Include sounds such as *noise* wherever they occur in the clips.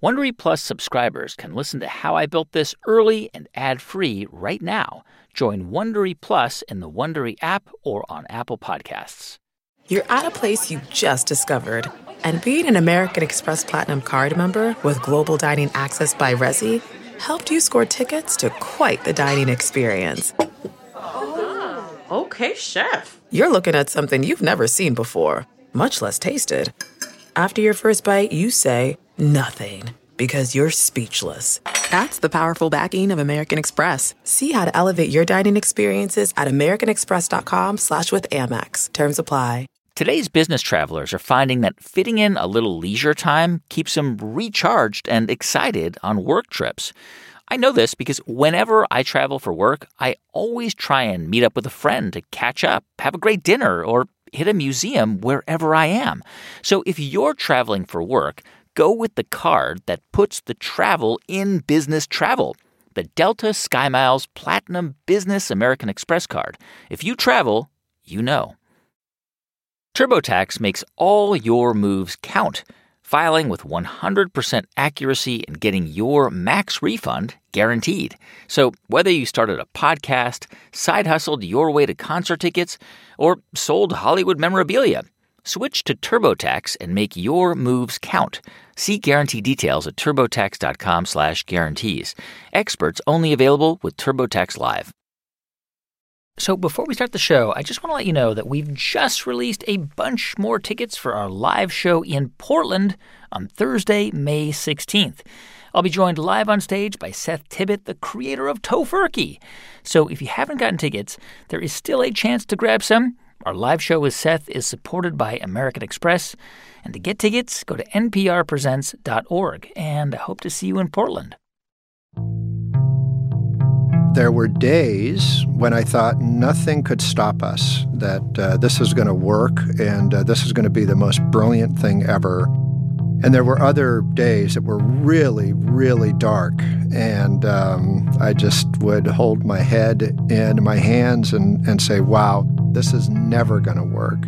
Wondery Plus subscribers can listen to How I Built This early and ad-free right now. Join Wondery Plus in the Wondery app or on Apple Podcasts. You're at a place you just discovered. And being an American Express Platinum card member with global dining access by Resy helped you score tickets to quite the dining experience. Oh, okay, chef. You're looking at something you've never seen before, much less tasted. After your first bite, you say, nothing because you're speechless. That's the powerful backing of American Express. See how to elevate your dining experiences at americanexpress.com slash with Amex. Terms apply. Today's business travelers are finding that fitting in a little leisure time keeps them recharged and excited on work trips. I know this because whenever I travel for work, I always try and meet up with a friend to catch up, have a great dinner, or hit a museum wherever I am. So if you're traveling for work, go with the card that puts the travel in business travel. The Delta SkyMiles Platinum Business American Express card. If you travel, you know. TurboTax makes all your moves count. Filing with 100% accuracy and getting your max refund guaranteed. So, whether you started a podcast, side hustled your way to concert tickets, or sold Hollywood memorabilia, Switch to TurboTax and make your moves count. See guarantee details at turbotax.com/guarantees. Experts only available with TurboTax Live. So before we start the show, I just want to let you know that we've just released a bunch more tickets for our live show in Portland on Thursday, May 16th. I'll be joined live on stage by Seth Tibbott, the creator of Tofurky. So if you haven't gotten tickets, there is still a chance to grab some. Our live show with Seth is supported by American Express. And to get tickets, go to nprpresents.org. And I hope to see you in Portland. There were days when I thought nothing could stop us, that uh, this is going to work and uh, this is going to be the most brilliant thing ever. And there were other days that were really, really dark. And um, I just would hold my head in my hands and, and say, wow, this is never going to work.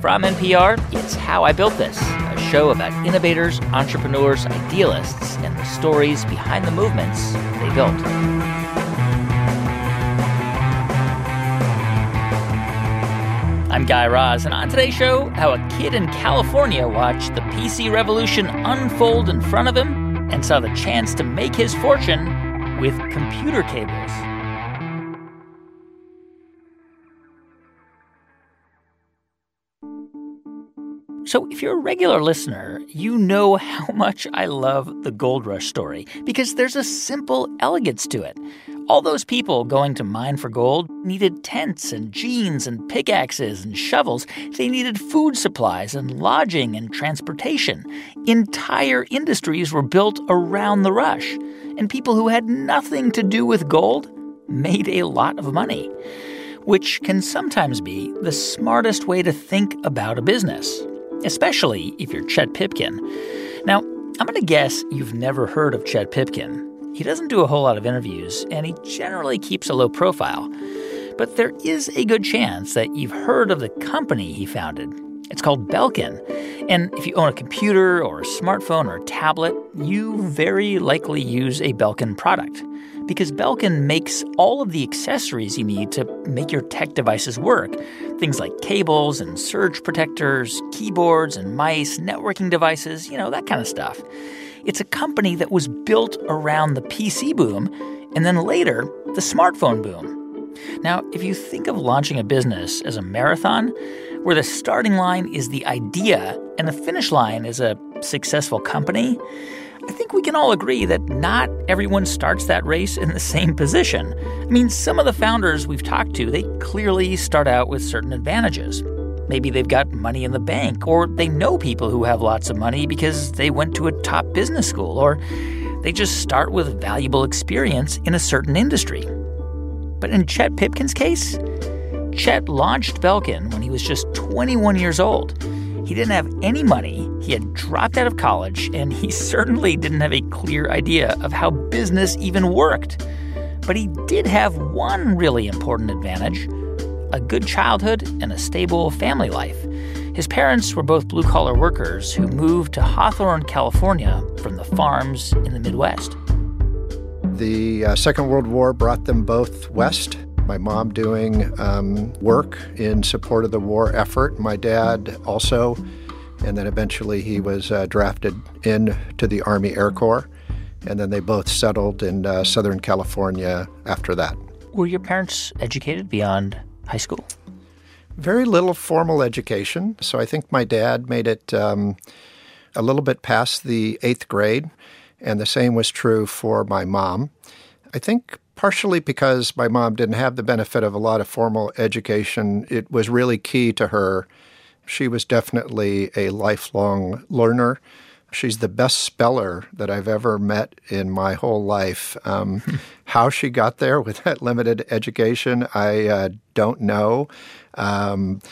From NPR, it's How I Built This, a show about innovators, entrepreneurs, idealists, and the stories behind the movements they built. I'm Guy Raz, and on today's show, how a kid in California watched the PC revolution unfold in front of him and saw the chance to make his fortune with computer cables. So, if you're a regular listener, you know *laughs* how much I love the gold rush story because there's a simple elegance to it. All those people going to mine for gold needed tents and jeans and pickaxes and shovels. They needed food supplies and lodging and transportation. Entire industries were built around the rush. And people who had nothing to do with gold made a lot of money, which can sometimes be the smartest way to think about a business, especially if you're Chet Pipkin. Now, I'm going to guess you've never heard of Chet Pipkin. He doesn't do a whole lot of interviews, and he generally keeps a low profile. But there is a good chance that you've heard of the company he founded. It's called Belkin. And if you own a computer or a smartphone or a tablet, you very likely use a Belkin product. Because Belkin makes all of the accessories you need to make your tech devices work. Things like cables and surge protectors, keyboards and mice, networking devices, you know, that kind of stuff. It's a company that was built around the PC boom and then later the smartphone boom. Now, if you think of launching a business as a marathon, where the starting line is the idea and the finish line is a successful company, I think we can all agree that not everyone starts that race in the same position. I mean, some of the founders we've talked to, they clearly start out with certain advantages. Maybe they've got money in the bank, or they know people who have lots of money because they went to a top business school, or they just start with valuable experience in a certain industry. But in Chet Pipkin's case, Chet launched Belkin when he was just 21 years old. He didn't have any money, he had dropped out of college, and he *laughs* certainly didn't have a clear idea of how business even worked. But he did have one really important advantage a good childhood and a stable family life. His parents were both blue collar workers who moved to Hawthorne, California from the farms in the Midwest. The uh, Second World War brought them both west. My mom doing um, work in support of the war effort. My dad also, and then eventually he was uh, drafted into the Army Air Corps, and then they both settled in uh, Southern California after that. Were your parents educated beyond high school? Very little formal education. So I think my dad made it um, a little bit past the eighth grade, and the same was true for my mom. I think partially because my mom didn't have the benefit of a lot of formal education, it was really key to her. She was definitely a lifelong learner. She's the best speller that I've ever met in my whole life. Um, how she got there with that limited education, I uh, don't know. Um,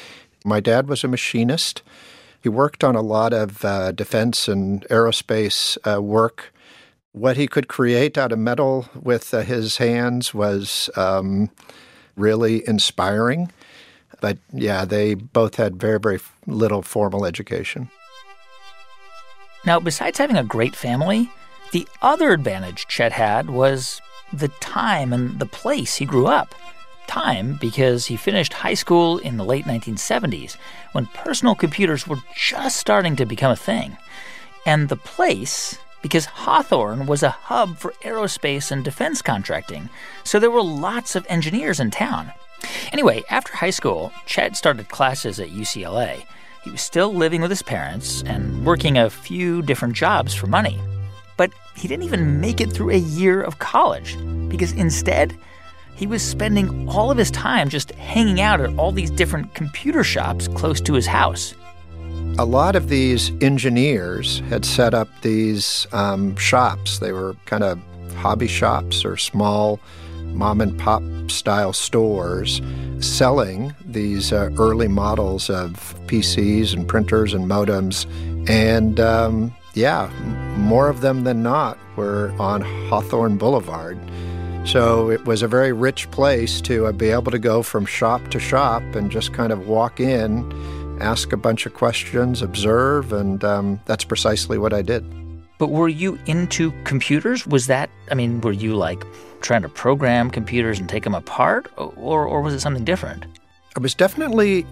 my dad was a machinist. He worked on a lot of uh, defense and aerospace uh, work. What he could create out of metal with uh, his hands was um, really inspiring. But yeah, they both had very, very little formal education. Now, besides having a great family, the other advantage Chet had was the time and the place he grew up. Time because he finished high school in the late 1970s when personal computers were just starting to become a thing. And the place because Hawthorne was a hub for aerospace and defense contracting, so there were lots of engineers in town. Anyway, after high school, Chet started classes at UCLA. He was still living with his parents and working a few different jobs for money. But he didn't even make it through a year of college because instead, he was spending all of his time just hanging out at all these different computer shops close to his house. A lot of these engineers had set up these um, shops. They were kind of hobby shops or small mom and pop style stores selling these uh, early models of PCs and printers and modems. And um, yeah, more of them than not were on Hawthorne Boulevard. So it was a very rich place to uh, be able to go from shop to shop and just kind of walk in, ask a bunch of questions, observe, and um, that's precisely what I did. But were you into computers? Was that, I mean, were you like trying to program computers and take them apart, or, or was it something different? I was definitely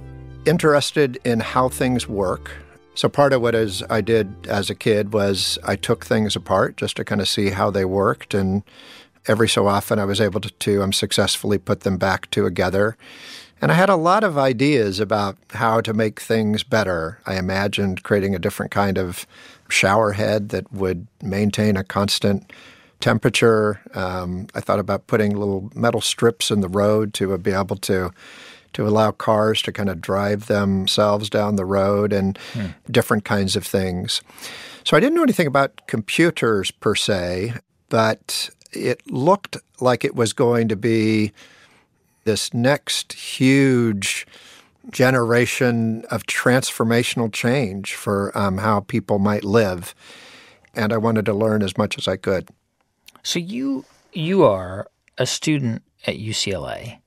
interested in how things work. So part of what is I did as a kid was I took things apart just to kind of see how they worked, and every so often I was able to, to um, successfully put them back together. And I had a lot of ideas about how to make things better. I imagined creating a different kind of shower head that would maintain a constant temperature. Um, I thought about putting little metal strips in the road to be able to to allow cars to kind of drive themselves down the road and hmm. different kinds of things. So I didn't know anything about computers per se, but it looked like it was going to be this next huge generation of transformational change for um, how people might live. And I wanted to learn as much as I could. So you you are a student at UCLA,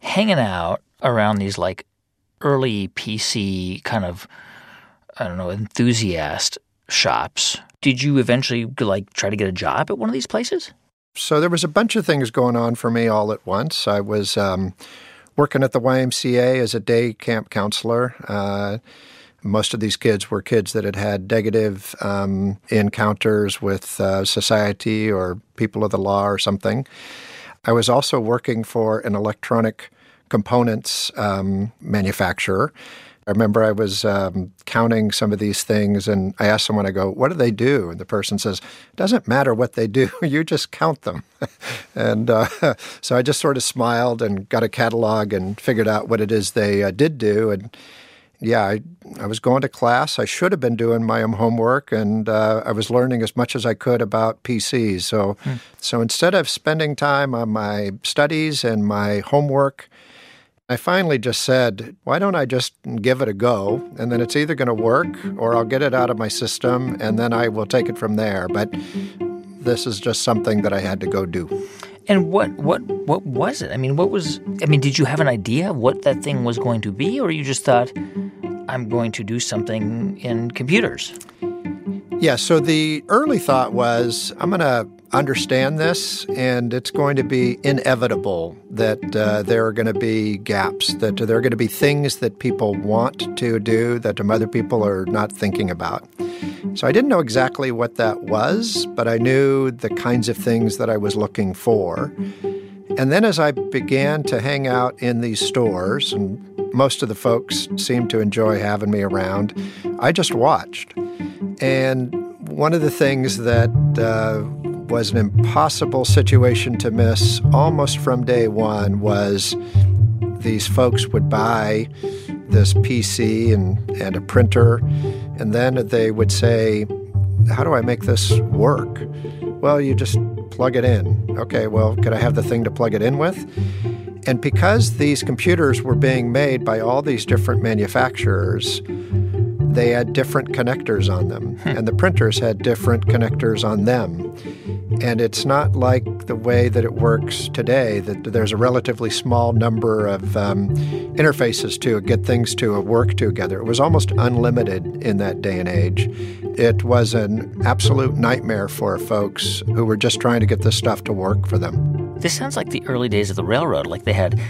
hanging out around these like early PC kind of I don't know enthusiast shops. Did you eventually like try to get a job at one of these places? So there was a bunch of things going on for me all at once. I was um, working at the YMCA as a day camp counselor. Uh, most of these kids were kids that had had negative um, encounters with uh, society or people of the law or something. I was also working for an electronic components um, manufacturer. I remember I was um, counting some of these things, and I asked someone, I go, What do they do? And the person says, It doesn't matter what they do, *laughs* you just count them. *laughs* and uh, *laughs* so I just sort of smiled and got a catalog and figured out what it is they uh, did do. And yeah, I, I was going to class. I should have been doing my own homework, and uh, I was learning as much as I could about PCs. So, hmm. so instead of spending time on my studies and my homework, I finally just said, why don't I just give it a go? And then it's either going to work or I'll get it out of my system and then I will take it from there. But this is just something that I had to go do. And what what what was it? I mean, what was I mean, did you have an idea what that thing was going to be or you just thought I'm going to do something in computers. Yeah, so the early thought was I'm going to understand this, and it's going to be inevitable that uh, there are going to be gaps, that there are going to be things that people want to do that other people are not thinking about. So I didn't know exactly what that was, but I knew the kinds of things that I was looking for. And then as I began to hang out in these stores, and most of the folks seemed to enjoy having me around, I just watched. And one of the things that uh, was an impossible situation to miss almost from day one was these folks would buy this PC and, and a printer, and then they would say, How do I make this work? Well, you just plug it in. Okay, well, could I have the thing to plug it in with? And because these computers were being made by all these different manufacturers, they had different connectors on them, hmm. and the printers had different connectors on them. And it's not like the way that it works today, that there's a relatively small number of um, interfaces to get things to work together. It was almost unlimited in that day and age. It was an absolute nightmare for folks who were just trying to get this stuff to work for them. This sounds like the early days of the railroad, like they had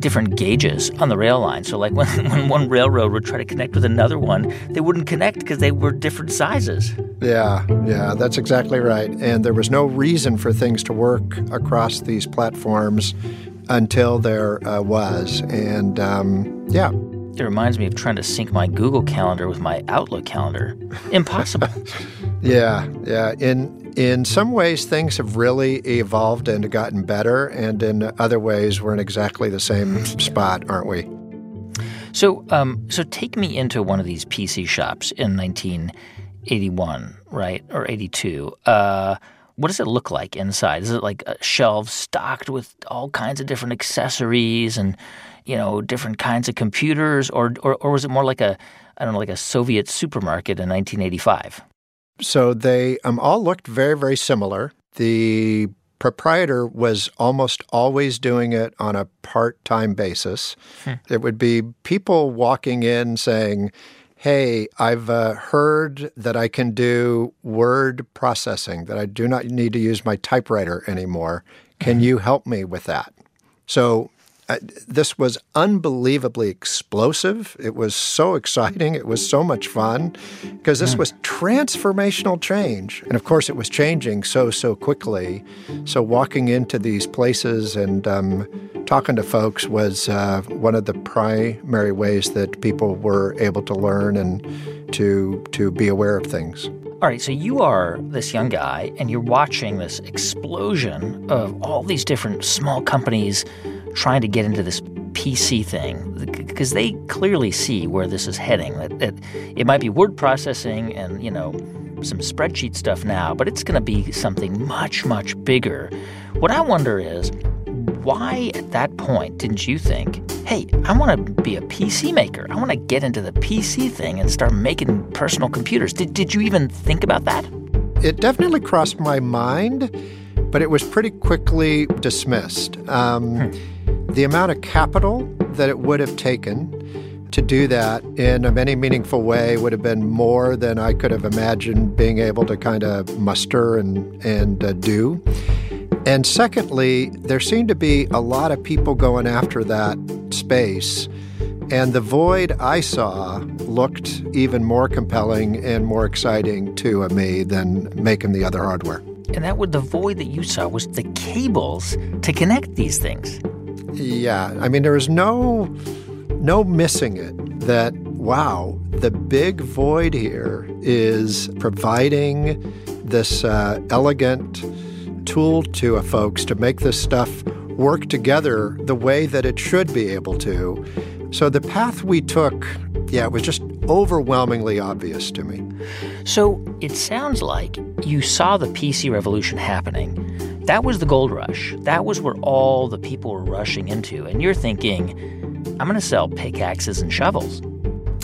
different gauges on the rail line. So, like *laughs* when, when one railroad would try to connect with another one, they wouldn't connect because they were different sizes. Yeah, yeah, that's exactly right. And there was no reason for things to work across these platforms until there uh, was. And um, yeah. It reminds me of trying to sync my Google Calendar with my Outlook calendar. Impossible. *laughs* yeah, yeah. In in some ways, things have really evolved and gotten better, and in other ways, we're in exactly the same spot, aren't we? So, um, so take me into one of these PC shops in 1981, right, or 82. Uh, what does it look like inside? Is it like a shelves stocked with all kinds of different accessories and you know different kinds of computers, or or, or was it more like a I don't know, like a Soviet supermarket in 1985? So they um, all looked very, very similar. The proprietor was almost always doing it on a part time basis. Hmm. It would be people walking in saying, Hey, I've uh, heard that I can do word processing, that I do not need to use my typewriter anymore. Can mm-hmm. you help me with that? So this was unbelievably explosive. It was so exciting. It was so much fun because this was transformational change. And of course, it was changing so, so quickly. So, walking into these places and um, talking to folks was uh, one of the primary ways that people were able to learn and to, to be aware of things. All right, so you are this young guy and you're watching this explosion of all these different small companies trying to get into this PC thing because they clearly see where this is heading. That, that it might be word processing and you know some spreadsheet stuff now, but it's going to be something much much bigger. What I wonder is why at that point didn't you think, hey, I want to be a PC maker. I want to get into the PC thing and start making personal computers. Did, did you even think about that? It definitely crossed my mind, but it was pretty quickly dismissed. Um, hmm the amount of capital that it would have taken to do that in a any meaningful way would have been more than I could have imagined being able to kind of muster and, and uh, do. And secondly, there seemed to be a lot of people going after that space. And the void I saw looked even more compelling and more exciting to me than making the other hardware. And that would the void that you saw was the cables to connect these things. Yeah, I mean there was no no missing it that wow, the big void here is providing this uh, elegant tool to a folks to make this stuff work together the way that it should be able to. So the path we took, yeah, it was just overwhelmingly obvious to me. So it sounds like you saw the PC revolution happening that was the gold rush. That was where all the people were rushing into. And you're thinking, I'm going to sell pickaxes and shovels.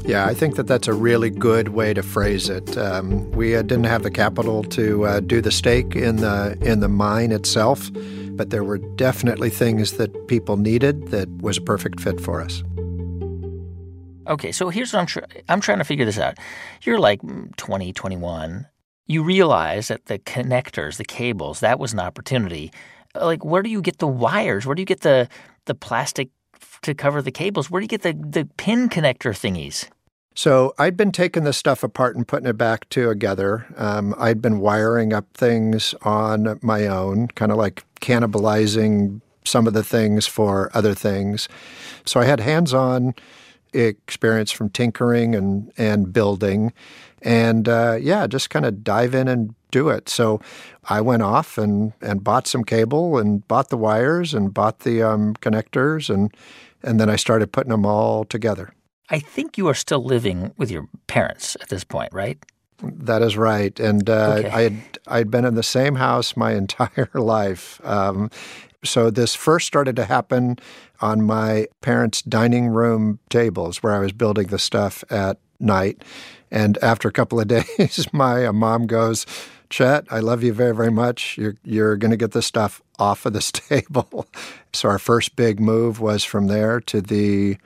Yeah, I think that that's a really good way to phrase it. Um, we uh, didn't have the capital to uh, do the stake in the in the mine itself, but there were definitely things that people needed that was a perfect fit for us. Okay, so here's what I'm trying. I'm trying to figure this out. You're like mm, 20, 21. You realize that the connectors, the cables, that was an opportunity. Like, where do you get the wires? Where do you get the the plastic to cover the cables? Where do you get the the pin connector thingies? So I'd been taking this stuff apart and putting it back together. Um, I'd been wiring up things on my own, kind of like cannibalizing some of the things for other things. So I had hands-on experience from tinkering and and building, and uh, yeah, just kind of dive in and do it. So I went off and and bought some cable and bought the wires and bought the um, connectors and and then I started putting them all together. I think you are still living with your parents at this point, right? That is right, and uh, Okay. I had I'd been in the same house my *laughs* entire life. Um, so this first started to happen on my parents' dining room tables, where I was building the stuff at night. And after a couple of *laughs* days, my uh, mom goes, "Chet, I love you very very much. You're you're going to get this stuff off of this *laughs* table." so our first big move was from there to the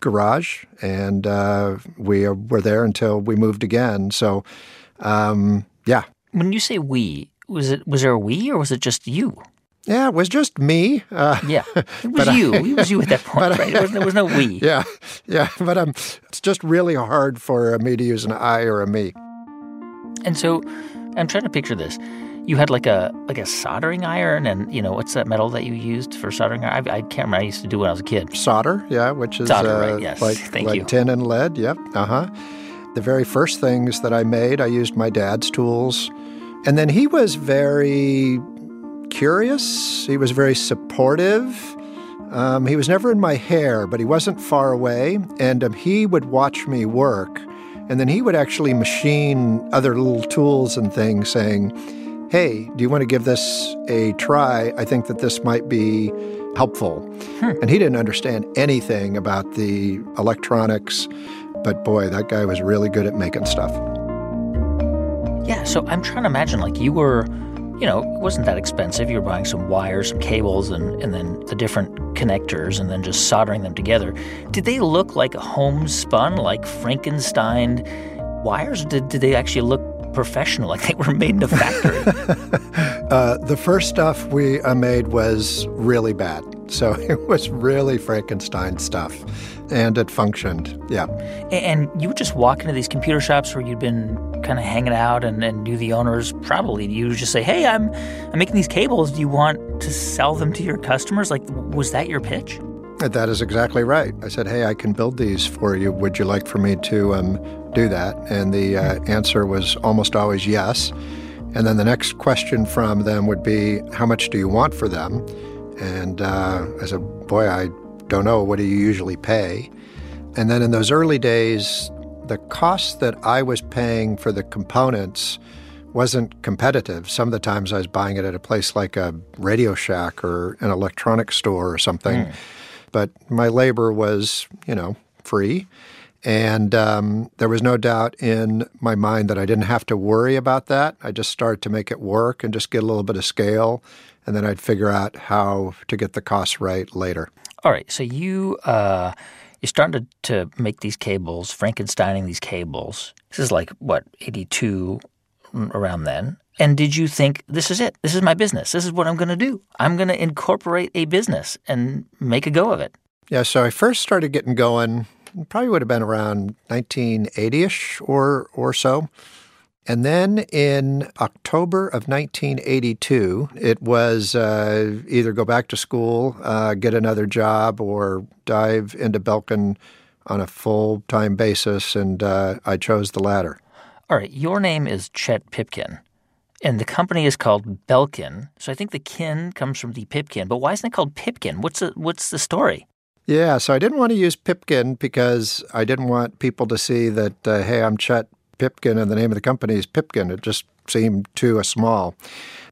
garage, and uh, we were there until we moved again. So, um, yeah, When you say we, was it was there a we or was it just you? Yeah, it was just me. Uh, Yeah, *laughs* it was you. it was you at that *laughs* point, right? There was, there was no we. *laughs* yeah, yeah, but um, it's just really hard for me to use an I or a me. And so, I'm trying to picture this. You had like a like a soldering iron, and you know what's that metal that you used for soldering iron? I, I can't remember. I used to do it when I was a kid. Solder, yeah, which is Solder, uh, right, yes. like Thank like you. tin and lead. Yep, uh huh. The very first things that I made, I used my dad's tools, and then he was very curious. He was very supportive. Um, he was never in my hair, but he wasn't far away, and um, he would watch me work, and then he would actually machine other little tools and things, saying, "Hey, do you want to give this a try? I think that this might be helpful." And he didn't understand anything about the electronics, but boy, that guy was really good at making stuff. Yeah, so I'm trying to imagine like you were, you know, it wasn't that expensive. You were buying some wires, some cables, and, and then the different connectors and then just soldering them together. Did they look like homespun, like Frankenstein wires? Did, did they actually look professional, *laughs* like they were made in a factory? *laughs* Uh, the first stuff we uh, made was really bad. So *laughs* it was really Frankenstein stuff. And it functioned. Yeah. and you would just walk into these computer shops where you'd been kind of hanging out and, and knew the owners probably. You would just say, hey, I'm, I'm making these cables. Do you want to sell them to your customers? Like, was that your pitch? That is exactly right. I said, hey, I can build these for you. Would you like for me to um, do that? And the uh, answer was almost always yes. And then the next question from them would be, how much do you want for them? And uh, I said, boy, I don't know. What do you usually pay? And then in those early days, the cost that I was paying for the components wasn't competitive. Some of the times I was buying it at a place like a Radio Shack or an electronics store or something. But my labor was, you know, free. And um, there was no doubt in my mind that I didn't have to worry about that. I just started to make it work and just get a little bit of scale. And then I'd figure out how to get the costs right later. All right, so you uh, you're starting to, to make these cables, Frankensteining these cables. This is like what eighty two, around then. And did you think this is it? This is my business. This is what I'm going to do. I'm going to incorporate a business and make a go of it. Yeah, so I first started getting going, probably would have been around 1980 ish or, or so. And then in October of 1982, it was uh, either go back to school, uh, get another job, or dive into Belkin on a full time basis. And uh, I chose the latter. All right, your name is Chet Pipkin, and the company is called Belkin. So I think the kin comes from the Pipkin, but why isn't it called Pipkin? What's the what's the story? Yeah, so I didn't want to use Pipkin because I didn't want people to see that, uh, hey, I'm Chet Pipkin and the name of the company is Pipkin. It just seemed too uh, small.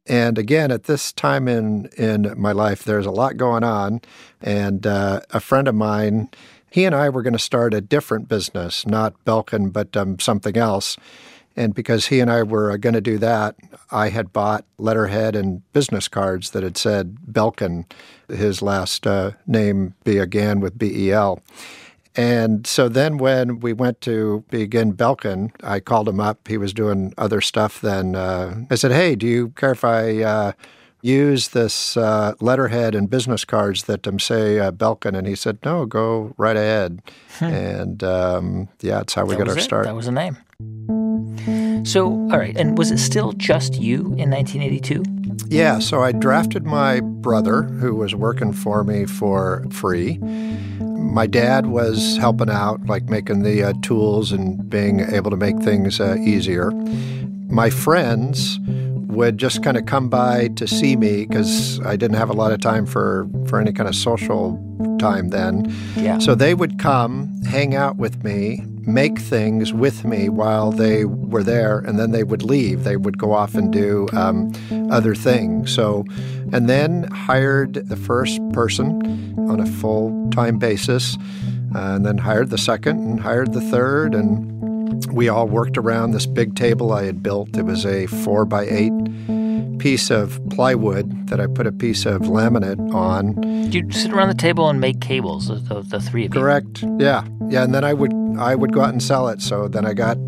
And again, at this time in, in my life, there's a lot going on. And uh, a friend of mine, he and I were going to start a different business, not Belkin, but um, something else. And because he and I were going to do that, I had bought letterhead and business cards that had said Belkin, his last uh, name be again with B E L. And so then when we went to begin Belkin, I called him up. He was doing other stuff then. Uh, I said, Hey, do you care if I uh, use this uh, letterhead and business cards that um, say uh, Belkin? And he said, No, go right ahead. Hmm. And um, yeah, that's how we that got our it. start. That was the name. So, all right. And was it still just you in 1982? Yeah. So I drafted my brother, who was working for me for free. My dad was helping out, like making the uh, tools and being able to make things uh, easier. My friends would just kind of come by to see me because I didn't have a lot of time for, for any kind of social time then. Yeah. So they would come, hang out with me, make things with me while they were there, and then they would leave. They would go off and do um, other things. So, and then hired the first person on a full time basis, uh, and then hired the second, and hired the third, and we all worked around this big table I had built. It was a four by eight piece of plywood that I put a piece of laminate on. You'd sit around the table and make cables, the, the three of you. Correct. Yeah, yeah, and then I would I would go out and sell it. So then I got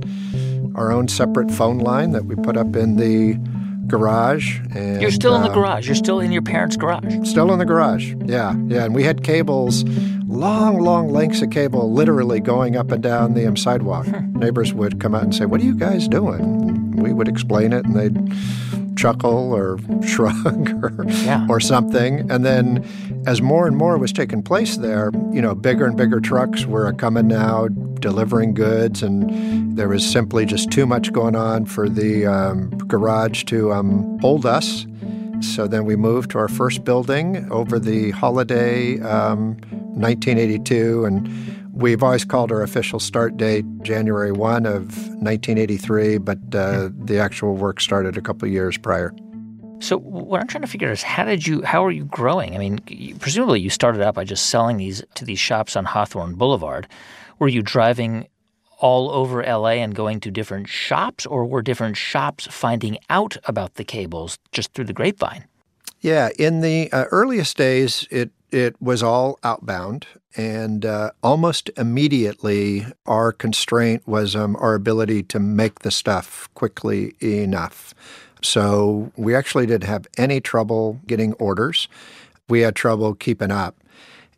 our own separate phone line that we put up in the garage. And, You're still in the uh, garage. You're still in your parents' garage. Still in the garage. Yeah, yeah, and we had cables, long, long lengths of cable, literally going up and down the um, sidewalk. Hmm. Neighbors would come out and say, "What are you guys doing?" And we would explain it, and they'd chuckle or *laughs* shrug or, yeah. or something. And then as more and more was taking place there, you know, bigger and bigger trucks were coming now, delivering goods, and there was simply just too much going on for the um, garage to um, hold us. So then we moved to our first building over the holiday um, 1982, and We've always called our official start date January 1 of 1983, but uh, the actual work started a couple years prior. So what I'm trying to figure out is how did you how are you growing? I mean, presumably you started out by just selling these to these shops on Hawthorne Boulevard. Were you driving all over LA and going to different shops or were different shops finding out about the cables just through the grapevine? Yeah, in the uh, earliest days it it was all outbound. And uh, almost immediately, our constraint was um, our ability to make the stuff quickly enough. So we actually didn't have any trouble getting orders. We had trouble keeping up.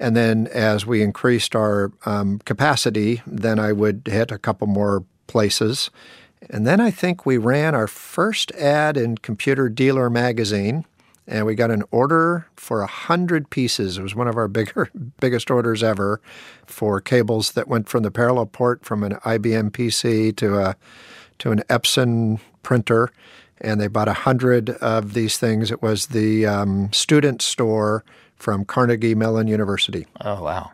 And then as we increased our um, capacity, then I would hit a couple more places. And then I think we ran our first ad in Computer Dealer magazine and we got an order for a hundred pieces. It was one of our bigger, *laughs* biggest orders ever for cables that went from the parallel port from an IBM PC to a to an Epson printer, and they bought a hundred of these things. It was the um, student store from Carnegie Mellon University. Oh wow!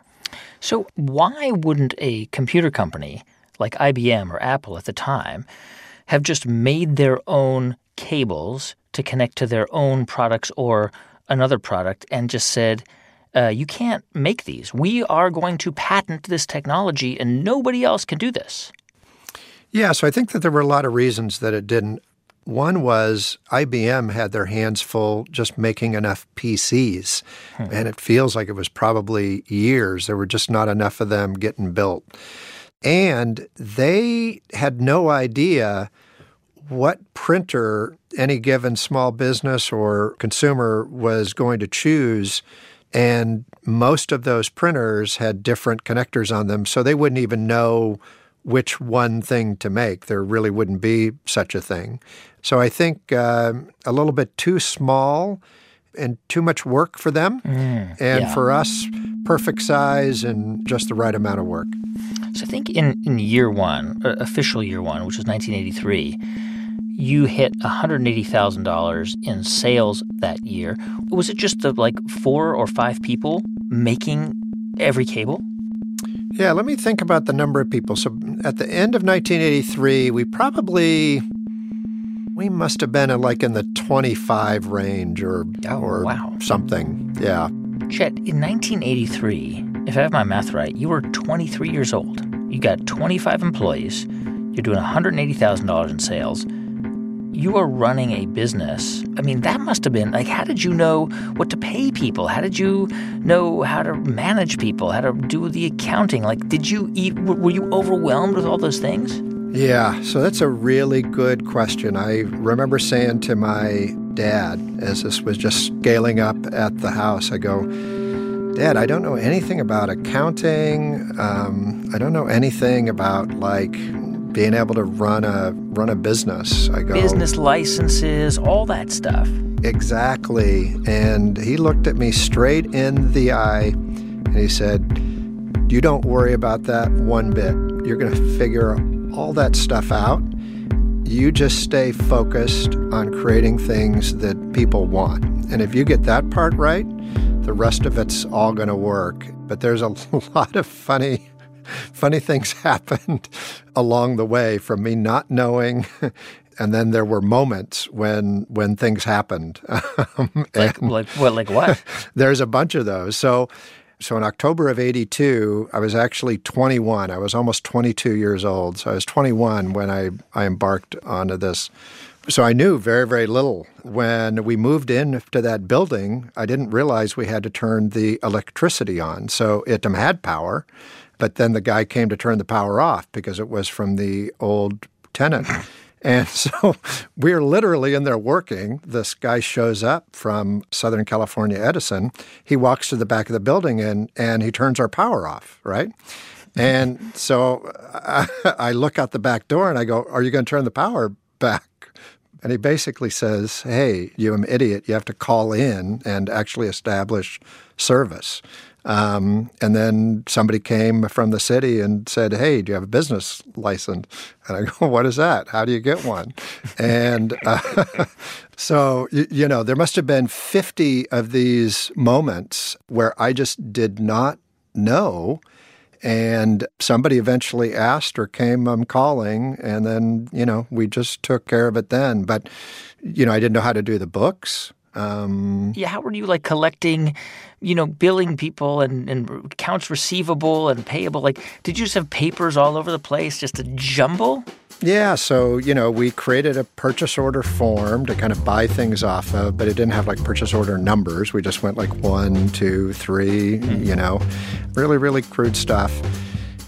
So why wouldn't a computer company like IBM or Apple at the time have just made their own cables to connect to their own products or another product and just said, uh, you can't make these. We are going to patent this technology and nobody else can do this. Yeah, so I think that there were a lot of reasons that it didn't. One was IBM had their hands full just making enough PCs, hmm. and it feels like it was probably years. There were just not enough of them getting built. And they had no idea what printer any given small business or consumer was going to choose. And most of those printers had different connectors on them, so they wouldn't even know which one thing to make. There really wouldn't be such a thing. So I think uh, a little bit too small and too much work for them. Mm, and yeah. for us, perfect size and just the right amount of work. So I think in, in year one, uh, official year one, which was 1983, you hit $180,000 in sales that year. Was it just the like four or five people making every cable? Yeah, let me think about the number of people. So at the end of 1983, we probably we must have been in like in the 25 range or oh, or wow. something. Yeah. Chet, in 1983, if I have my math right, you were 23 years old. You got 25 employees. You're doing $180,000 in sales you are running a business. I mean, that must have been like, how did you know what to pay people? How did you know how to manage people, how to do the accounting? Like, did you eat, were you overwhelmed with all those things? Yeah, so that's a really good question. I remember saying to my dad as this was just scaling up at the house, I go, Dad, I don't know anything about accounting. Um, I don't know anything about like being able to run a run a business. I go business licenses, all that stuff. Exactly. And he looked at me straight in the eye and he said, "You don't worry about that one bit. You're going to figure all that stuff out. You just stay focused on creating things that people want. And if you get that part right, the rest of it's all going to work. But there's a *laughs* lot of funny *laughs* funny things *laughs* happened along the way from me not knowing *laughs* and then there were moments when when things happened. Um, like, like what? Like what? there's a bunch of those. So so in October of 82, I was actually 21. I was almost 22 years old. So I was 21 when I, I embarked onto this. So I knew very, very little. When we moved into that building, I didn't realize we had to turn the electricity on. So it had power, but then the guy came to turn the power off because it was from the old tenant. *laughs* And *laughs* so we're literally in there working. This guy shows up from Southern California Edison. He walks to the back of the building and, and he turns our power off, right? And *laughs* so I, I look out the back door and I go, Are you going to turn the power back? And he basically says, Hey, you idiot, you have to call in and actually establish service. Um, and then somebody came from the city and said, Hey, do you have a business license? And I go, *laughs* What is that? How do you get one? and *laughs* uh, *laughs* so, you, you know, there must have been 50 of these moments where I just did not know. And somebody eventually asked or came um, calling, and then, you know, we just took care of it then. But, you know, I didn't know how to do the books. Um, yeah, how were you like collecting, you know, billing people and, and accounts receivable and payable? Like, did you just have papers all over the place, just a jumble? Yeah, so, you know, we created a purchase order form to kind of buy things off of, but it didn't have like purchase order numbers. We just went like one, two, three, mm-hmm. you know, really, really crude stuff.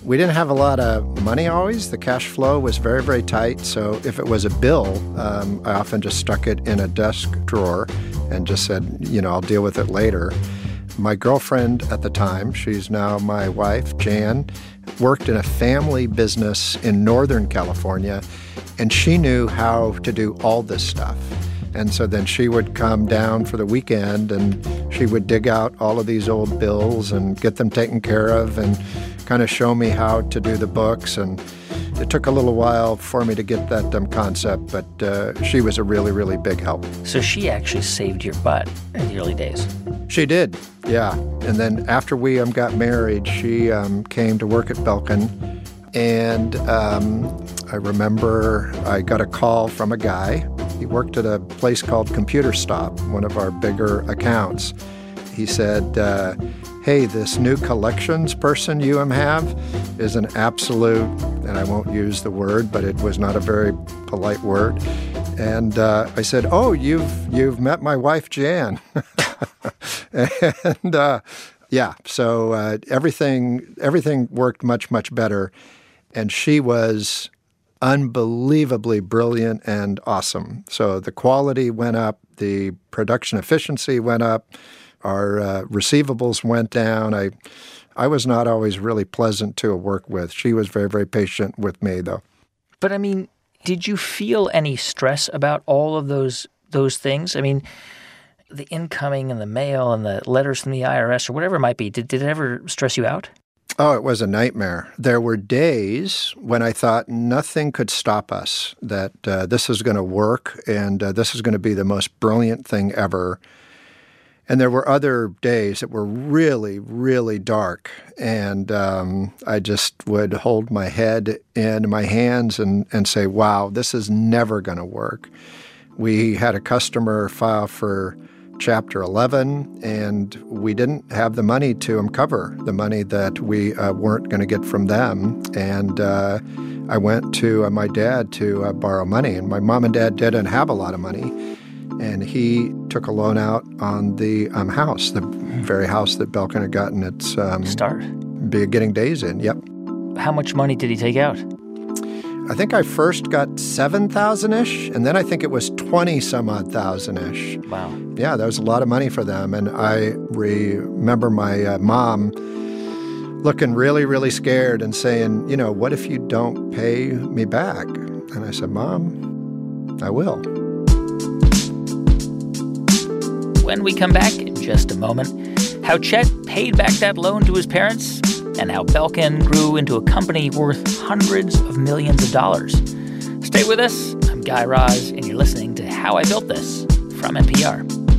We didn't have a lot of money always. The cash flow was very, very tight. So if it was a bill, um, I often just stuck it in a desk drawer and just said, you know, I'll deal with it later. My girlfriend at the time, she's now my wife, Jan, worked in a family business in Northern California, and she knew how to do all this stuff. And so then she would come down for the weekend and she would dig out all of these old bills and get them taken care of and kind of show me how to do the books. And it took a little while for me to get that um, concept, but uh, she was a really, really big help. So she actually saved your butt in the early days. She did, yeah. And then after we um, got married, she um, came to work at Belkin. And um, I remember I got a call from a guy. He worked at a place called Computer Stop, one of our bigger accounts. He said, uh, hey, this new collections person you have is an absolute, and I won't use the word, but it was not a very polite word. And uh, I said, oh, you've you've met my wife Jan, *laughs* and uh, yeah, so uh, everything everything worked much much better, and she was unbelievably brilliant and awesome. So the quality went up, the production efficiency went up our uh, receivables went down. I, I was not always really pleasant to work with. She was very, very patient with me, though. But I mean, did you feel any stress about all of those those things? I mean, the incoming and the mail and the letters from the IRS or whatever it might be. Did, did it ever stress you out? Oh, it was a nightmare. There were days when I thought nothing could stop us, that uh, this is going to work and uh, this is going to be the most brilliant thing ever. And there were other days that were really, really dark. And um, I just would hold my head in my hands and, and say, wow, this is never going to work. We had a customer file for Chapter 11, and we didn't have the money to uncover the money that we uh, weren't going to get from them. And uh, I went to uh, my dad to uh, borrow money, and my mom and dad didn't have a lot of money. And he took a loan out on the um, house, the very house that Belkin had gotten its um, start beginning days in. Yep. How much money did he take out? I think I first got 7,000 ish, and then I think it was 20 some odd thousand ish. Wow. Yeah, that was a lot of money for them. And I remember my uh, mom looking really, really scared and saying, You know, what if you don't pay me back? And I said, Mom, I will. When we come back in just a moment, how Chet paid back that loan to his parents and how Belkin grew into a company worth hundreds of millions of dollars. Stay with us. I'm Guy Raz, and you're listening to How I Built This from NPR.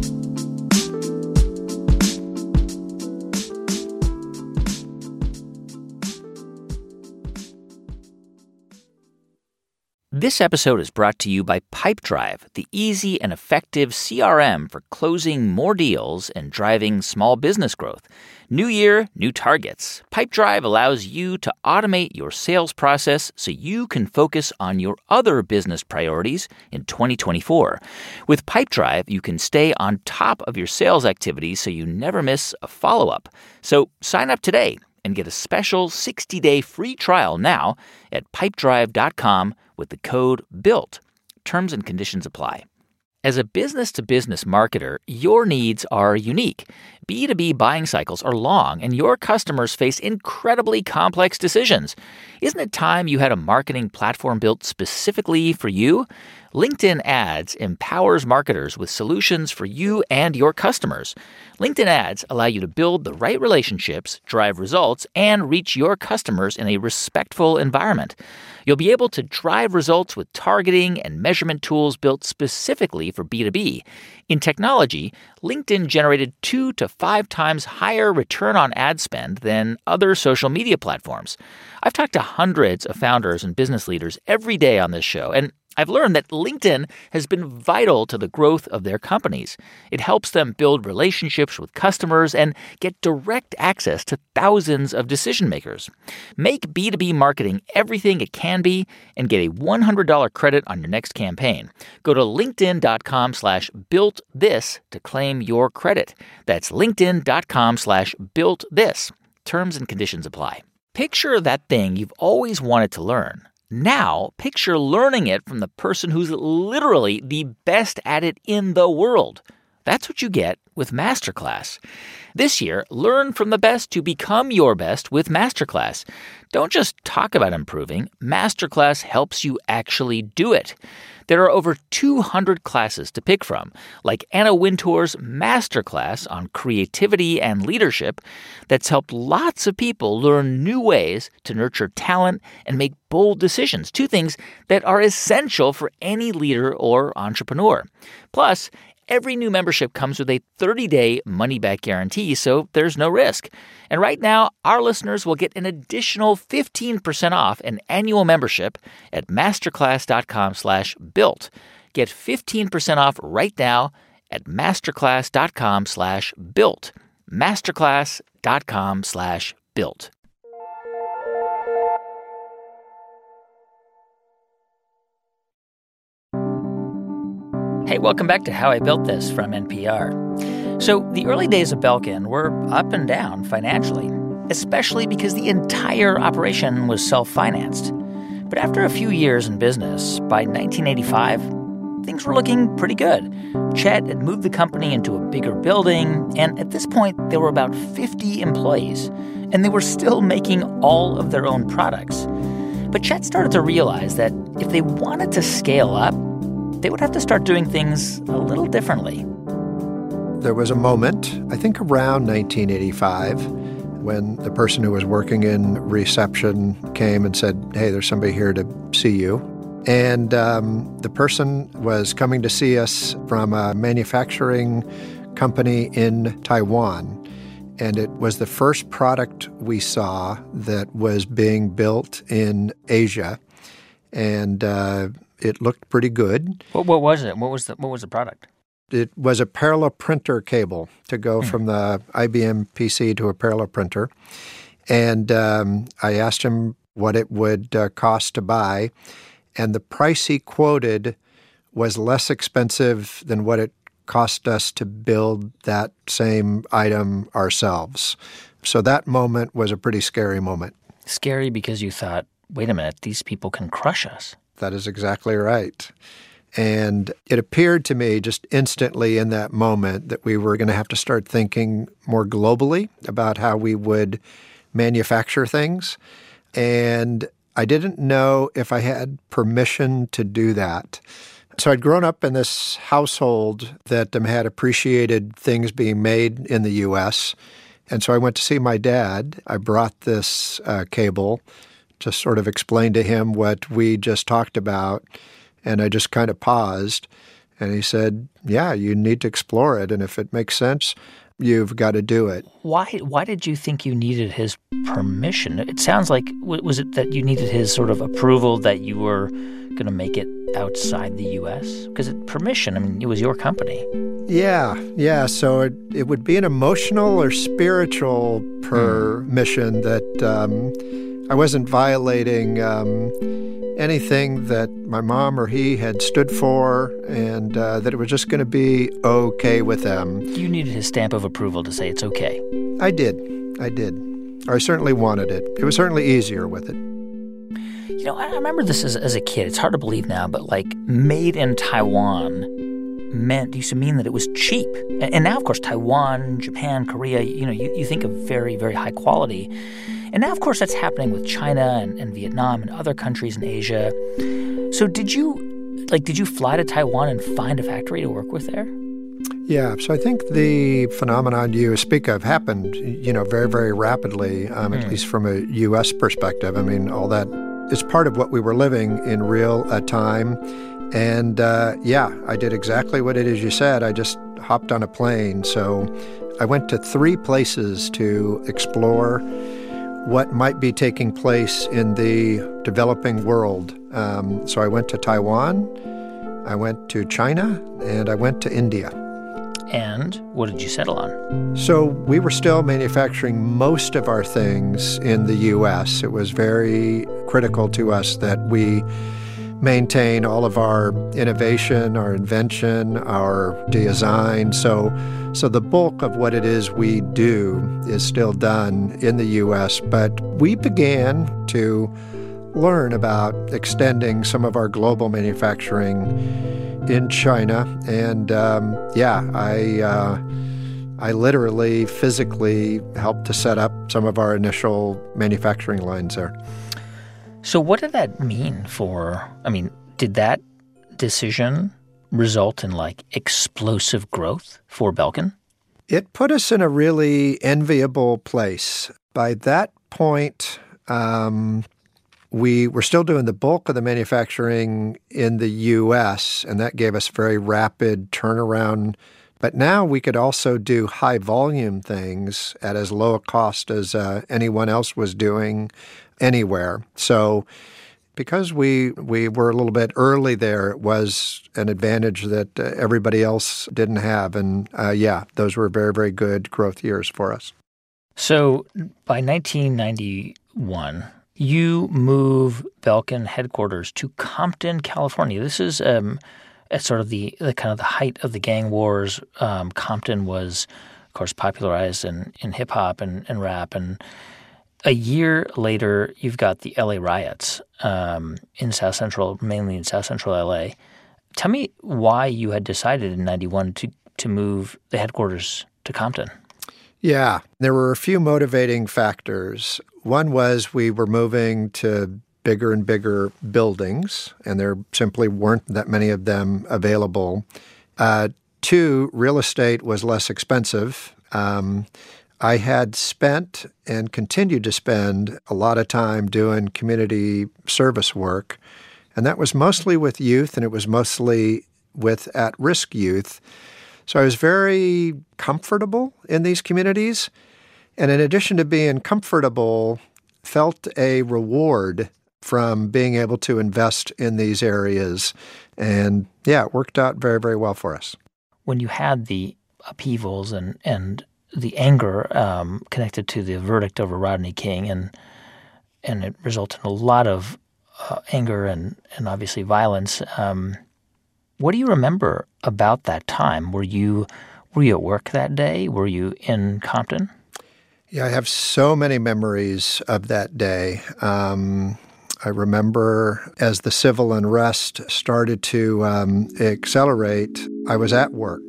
This episode is brought to you by Pipedrive, the easy and effective CRM for closing more deals and driving small business growth. New year, new targets. Pipedrive allows you to automate your sales process so you can focus on your other business priorities in 2024. With Pipedrive, you can stay on top of your sales activities so you never miss a follow up. So sign up today and get a special 60 day free trial now at pipedrive.com with the code BUILT. Terms and conditions apply. As a business to business marketer, your needs are unique. B2B buying cycles are long, and your customers face incredibly complex decisions. Isn't it time you had a marketing platform built specifically for you? LinkedIn Ads empowers marketers with solutions for you and your customers. LinkedIn Ads allow you to build the right relationships, drive results, and reach your customers in a respectful environment. You'll be able to drive results with targeting and measurement tools built specifically for B2B. In technology, LinkedIn generated two to five times higher return on ad spend than other social media platforms. I've talked to hundreds of founders and business leaders every day on this show, and I've learned that LinkedIn has been vital to the growth of their companies. It helps them build relationships with customers and get direct access to thousands of decision makers. Make B2B marketing everything it can be and get a $100 credit on your next campaign. Go to linkedin.com slash built this to claim your credit. That's linkedin.com slash built this. Terms and conditions apply. Picture that thing you've always wanted to learn now, picture learning it from the person who's literally the best at it in the world. That's what you get with Masterclass. This year, learn from the best to become your best with Masterclass. Don't just talk about improving, Masterclass helps you actually do it. There are over 200 classes to pick from, like Anna Wintour's masterclass on creativity and leadership that's helped lots of people learn new ways to nurture talent and make bold decisions, two things that are essential for any leader or entrepreneur. Plus, Every new membership comes with a 30 day money back guarantee, so there's no risk. And right now, our listeners will get an additional 15% off an annual membership at masterclass.com slash built. Get 15% off right now at masterclass.com slash built. Masterclass.com slash built. Hey, welcome back to How I Built This from NPR. So, the early days of Belkin were up and down financially, especially because the entire operation was self financed. But after a few years in business, by 1985, things were looking pretty good. Chet had moved the company into a bigger building, and at this point, there were about 50 employees, and they were still making all of their own products. But Chet started to realize that if they wanted to scale up, they would have to start doing things a little differently. There was a moment, I think around 1985, when the person who was working in reception came and said, Hey, there's somebody here to see you. And um, the person was coming to see us from a manufacturing company in Taiwan. And it was the first product we saw that was being built in Asia. And uh, it looked pretty good. What, what was it? What was the what was the product? It was a parallel printer cable to go mm. from the IBM PC to a parallel printer. And um, I asked him what it would uh, cost to buy. And the price he quoted was less expensive than what it cost us to build that same item ourselves. So that moment was a pretty scary moment. Scary because you thought, wait a minute, these people can crush us. That is exactly right. And it appeared to me just instantly in that moment that we were going to have to start thinking more globally about how we would manufacture things. And I didn't know if I had permission to do that. So I'd grown up in this household that um, had appreciated things being made in the U.S. And so I went to see my dad. I brought this uh, cable to sort of explain to him what we just talked about. And I just kind of paused. And he said, Yeah, you need to explore it. And if it makes sense, you've got to do it. Why, why did you think you needed his permission? It sounds like, was it that you needed his sort of approval that you were going to make it outside the U.S.? Because permission, I mean, it was your company. Yeah, yeah. So it, it would be an emotional or spiritual permission mm. that um, I wasn't violating um, anything that my mom or he had stood for, and uh, that it was just going to be okay with them. You needed his stamp of approval to say it's okay. I did. I did. I certainly wanted it. It was certainly easier with it. You know, I remember this as, as a kid. It's hard to believe now, but like made in Taiwan meant used to mean that it was cheap. And, now, of course, Taiwan, Japan, Korea, you know, you, you think of very, very high quality. And now, of course, that's happening with China and, and Vietnam and other countries in Asia. So, did you like did you fly to Taiwan and find a factory to work with there? Yeah, so I think the phenomenon you speak of happened, you know, very, very rapidly, um, mm. at hmm. least from a U.S. perspective. I mean, all that is part of what we were living in real uh, time. And uh, yeah, I did exactly what it is you said. I just hopped on a plane. So I went to three places to explore what might be taking place in the developing world. Um, so I went to Taiwan, I went to China, and I went to India. And what did you settle on? So we were still manufacturing most of our things in the U.S. It was very critical to us that we maintain all of our innovation, our invention, our design. So, so the bulk of what it is we do is still done in the U.S. But we began to learn about extending some of our global manufacturing in China, and um, yeah, I. Uh, I literally, physically helped to set up some of our initial manufacturing lines there. So, what did that mean for? I mean, did that decision result in like explosive growth for Belkin? It put us in a really enviable place. By that point, um, we were still doing the bulk of the manufacturing in the US, and that gave us very rapid turnaround. But now we could also do high volume things at as low a cost as uh, anyone else was doing anywhere. So because we we were a little bit early there, it was an advantage that uh, everybody else didn't have, and uh, yeah, those were very very good growth years for us. So by 1991, you move Belkin headquarters to Compton, California. This is um, at sort of the, the kind of the height of the gang wars. Um, Compton was, of course, popularized in, in hip hop and, and rap and a year later, you've got the LA riots um, in South Central, mainly in South Central LA. Tell me why you had decided in 91 to, to move the headquarters to Compton. Yeah, there were a few motivating factors. One was we were moving to bigger and bigger buildings, and there simply weren't that many of them available. Uh, two, real estate was less expensive. Um, I had spent and continued to spend a lot of time doing community service work, and that was mostly with youth, and it was mostly with at risk youth. So I was very comfortable in these communities. And in addition to being comfortable, felt a reward from being able to invest in these areas. And yeah, it worked out very, very well for us. when you had the upheavals and and the anger um, connected to the verdict over Rodney King, and and it resulted in a lot of uh, anger and and obviously violence. Um, what do you remember about that time? Were you were you at work that day? Were you in Compton? Yeah, I have so many memories of that day. Um, I remember as the civil unrest started to um, accelerate, I was at work.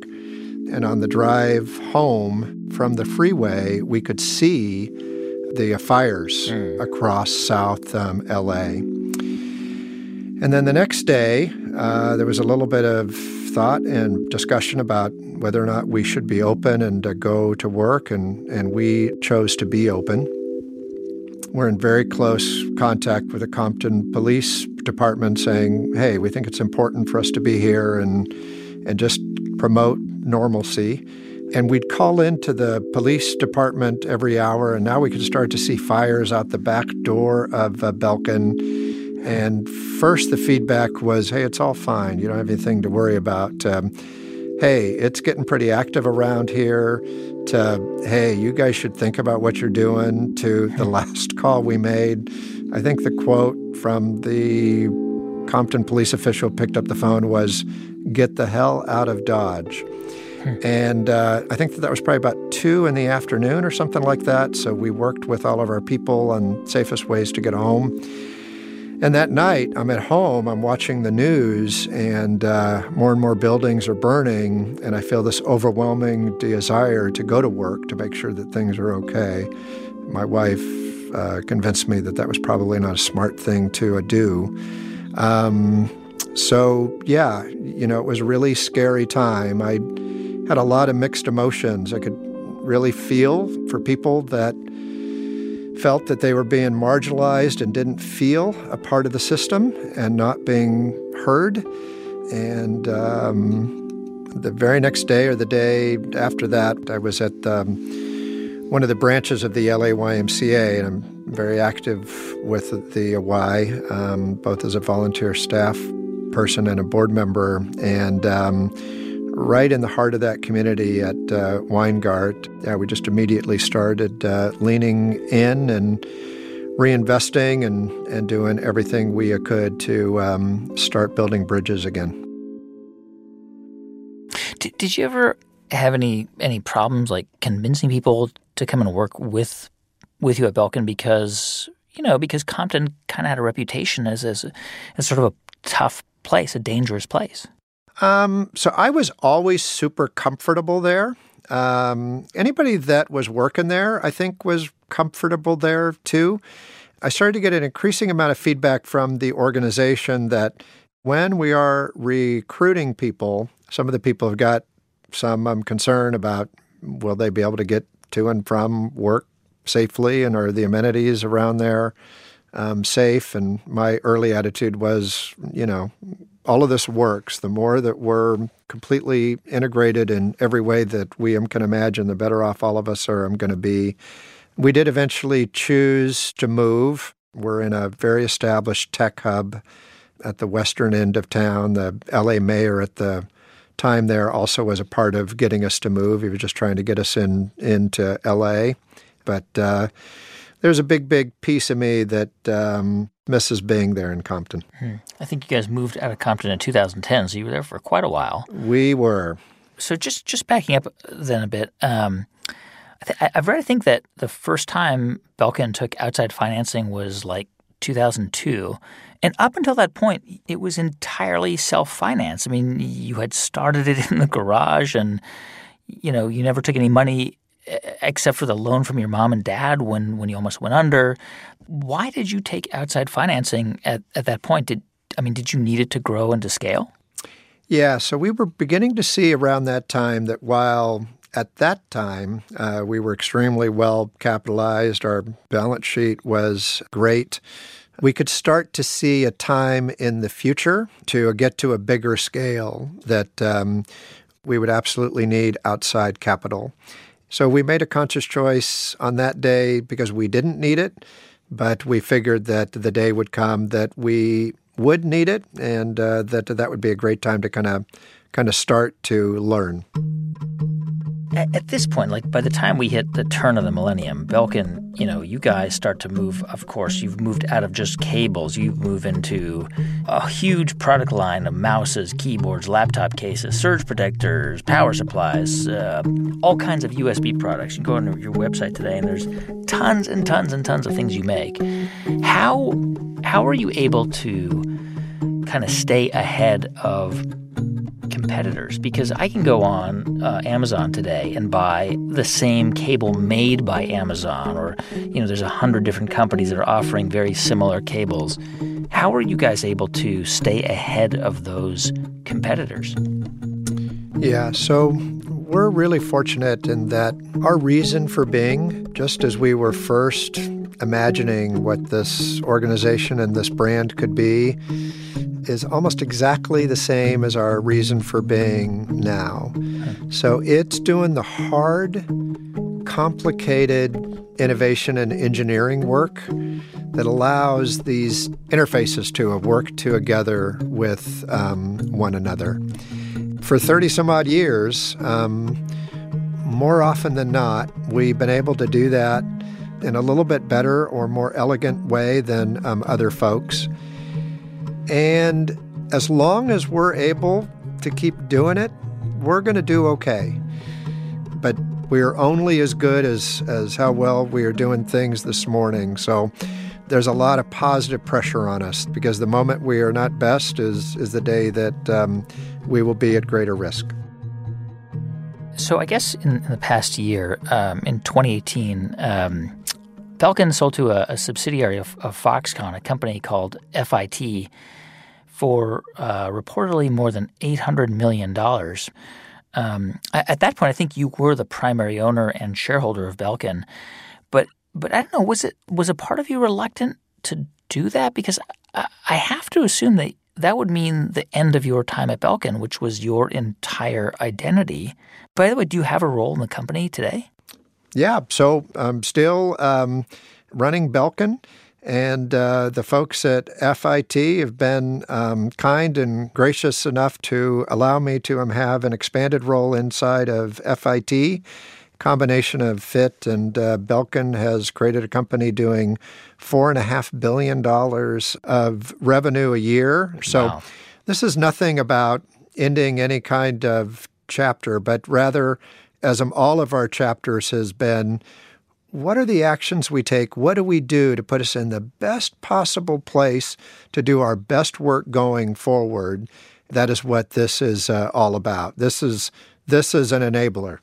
And on the drive home from the freeway, we could see the fires mm. across South um, LA. And then the next day, uh, there was a little bit of thought and discussion about whether or not we should be open and uh, go to work, and, and we chose to be open. We're in very close contact with the Compton Police Department saying, hey, we think it's important for us to be here and, and just promote normalcy. And we'd call into the police department every hour, and now we could start to see fires out the back door of uh, Belkin. And first, the feedback was, hey, it's all fine. You don't have anything to worry about. Um, hey, it's getting pretty active around here, to, hey, you guys should think about what you're doing, to the *laughs* last call we made. I think the quote from the Compton police official picked up the phone was, get the hell out of Dodge. And uh, I think that that was probably about two in the afternoon or something like that. So we worked with all of our people on safest ways to get home. And that night, I'm at home, I'm watching the news, and uh, more and more buildings are burning, and I feel this overwhelming desire to go to work to make sure that things are okay. My wife uh, convinced me that that was probably not a smart thing to uh, do. Um, so, yeah, you know, it was a really scary time. I had a lot of mixed emotions. I could really feel for people that felt that they were being marginalized and didn't feel a part of the system and not being heard. And um, the very next day or the day after that, I was at um, one of the branches of the LA YMCA, and I'm very active with the Y, um, both as a volunteer staff person and a board member. And um, right in the heart of that community at uh, Weingart. Yeah, we just immediately started uh, leaning in and reinvesting and, and doing everything we could to um, start building bridges again. Did, did you ever have any any problems like convincing people to come and work with with you at Belkin because you know because Compton kind of had a reputation as as, as sort of a tough place, a dangerous place. Um, so I was always super comfortable there. Um, anybody that was working there, I think, was comfortable there too. I started to get an increasing amount of feedback from the organization that when we are recruiting people, some of the people have got some um, concern about will they be able to get to and from work safely and are the amenities around there um, safe? And my early attitude was, you know, all of this works, the more that we're completely integrated in every way that we can imagine, the better off all of us are going to be. We did eventually choose to move. We're in a very established tech hub at the western end of town. The LA mayor at the time there also was a part of getting us to move. He was just trying to get us in into LA. But uh, there's a big, big piece of me that um, misses being there in Compton. Hmm. I think you guys moved out of Compton in 2010, so you were there for quite a while. We were. So just just backing up then a bit, um, I th- I've read I think that the first time Belkin took outside financing was like 2002. And up until that point, it was entirely self financed. I mean, you had started it *laughs* in the garage and, you know, you never took any money except for the loan from your mom and dad when, when you almost went under. Why did you take outside financing at, at that point? Did I mean, did you need it to grow and to scale? Yeah, so we were beginning to see around that time that while at that time uh, we were extremely well capitalized, our balance sheet was great. We could start to see a time in the future to get to a bigger scale that um, we would absolutely need outside capital. So we made a conscious choice on that day because we didn't need it, but we figured that the day would come that we would need it and uh, that that would be a great time to kind of kind of start to learn at, this point, like by the time we hit the turn of the millennium, Belkin, you know, you guys start to move. Of course, you've moved out of just cables. You move into a huge product line of mouses, keyboards, laptop cases, surge protectors, power supplies, uh, all kinds of USB products. You go on your website today, and there's tons and tons and tons of things you make. How how are you able to kind of stay ahead of competitors because I can go on uh, Amazon today and buy the same cable made by Amazon, or you know, there's a hundred different companies that are offering very similar cables. How are you guys able to stay ahead of those competitors? Yeah, so we're really fortunate in that our reason for being, just as we were first imagining what this organization and this brand could be, is almost exactly the same as our reason for being now. So it's doing the hard, complicated innovation and engineering work that allows these interfaces to work together with um, one another. For 30 some odd years, um, more often than not, we've been able to do that in a little bit better or more elegant way than um, other folks. And as long as we're able to keep doing it, we're going to do okay. But we are only as good as, as how well we are doing things this morning. So there's a lot of positive pressure on us because the moment we are not best is, is the day that um, we will be at greater risk. So I guess in, in the past year, um, in 2018, um, Belkin sold to a, a subsidiary of, of, Foxconn, a company called FIT, for uh, reportedly more than $800 million. Um, at that point, I think you were the primary owner and shareholder of Belkin. But but I don't know, was it was a part of you reluctant to do that? Because I, I have to assume that that would mean the end of your time at Belkin, which was your entire identity. By the way, do you have a role in the company today? Yeah, so I'm still um, running Belkin. And uh, the folks at FIT have been um, kind and gracious enough to allow me to um, have an expanded role inside of FIT. Combination of FIT and uh, Belkin has created a company doing four and a half billion dollars of revenue a year. So wow. this is nothing about ending any kind of chapter, but rather, as um, all of our chapters has been, what are the actions we take? What do we do to put us in the best possible place to do our best work going forward? That is what this is uh, all about. This is this is an enabler.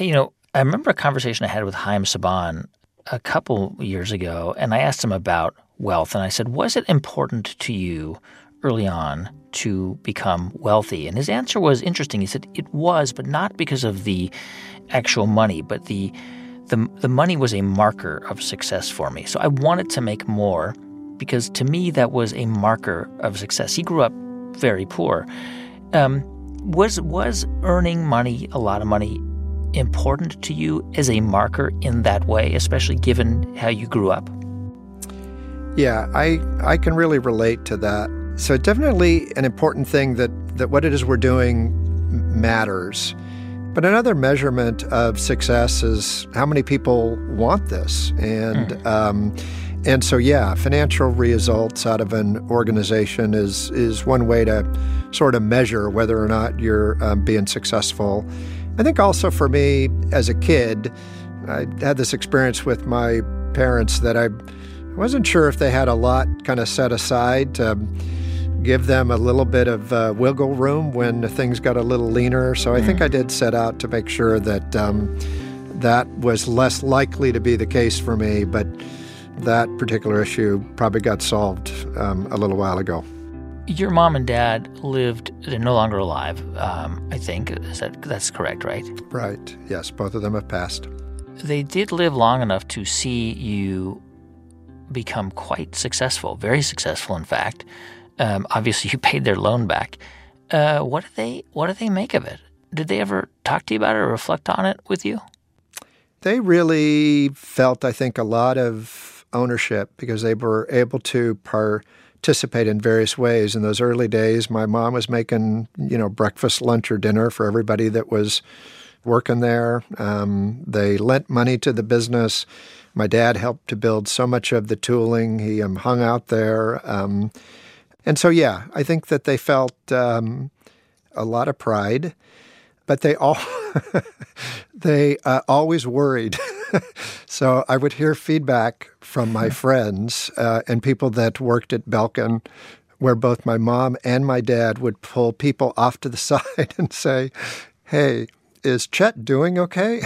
You know, I remember a conversation I had with Haim Saban a couple years ago, and I asked him about wealth, and I said, "Was it important to you early on to become wealthy?" And his answer was interesting. He said, "It was, but not because of the actual money, but the the, the money was a marker of success for me. So I wanted to make more because to me that was a marker of success. He grew up very poor. Um, was was earning money, a lot of money, important to you as a marker in that way, especially given how you grew up? Yeah, I I can really relate to that. So definitely an important thing that that what it is we're doing matters. But another measurement of success is how many people want this. And mm. um, and so, yeah, financial results out of an organization is is one way to sort of measure whether or not you're um, being successful. I think also for me as a kid, I had this experience with my parents that I wasn't sure if they had a lot kind of set aside to give them a little bit of uh, wiggle room when things got a little leaner. So I mm. think I did set out to make sure that um, that was less likely to be the case for me. But that particular issue probably got solved um, a little while ago. Your mom and dad lived, they're no longer alive, um, I think. Is that, that's correct, right? Right. Yes, both of them have passed. They did live long enough to see you become quite successful, very successful, in fact. Um, obviously, *laughs* you paid their loan back. Uh, what do they What do they make of it? Did they ever talk to you about it or reflect on it with you? They really felt, I think, a lot of ownership because they were able to participate in various ways. In those early days, my mom was making, you know, breakfast, lunch, or dinner for everybody that was working there. Um, they lent money to the business. My dad helped to build so much of the tooling. He um, hung out there. Um, and so, yeah, I think that they felt um, a lot of pride, but they all *laughs* they uh, always worried. *laughs* so I would hear feedback from my friends uh, and people that worked at Belkin, where both my mom and my dad would pull people off to the *laughs* side and say, "Hey, is Chet doing okay?"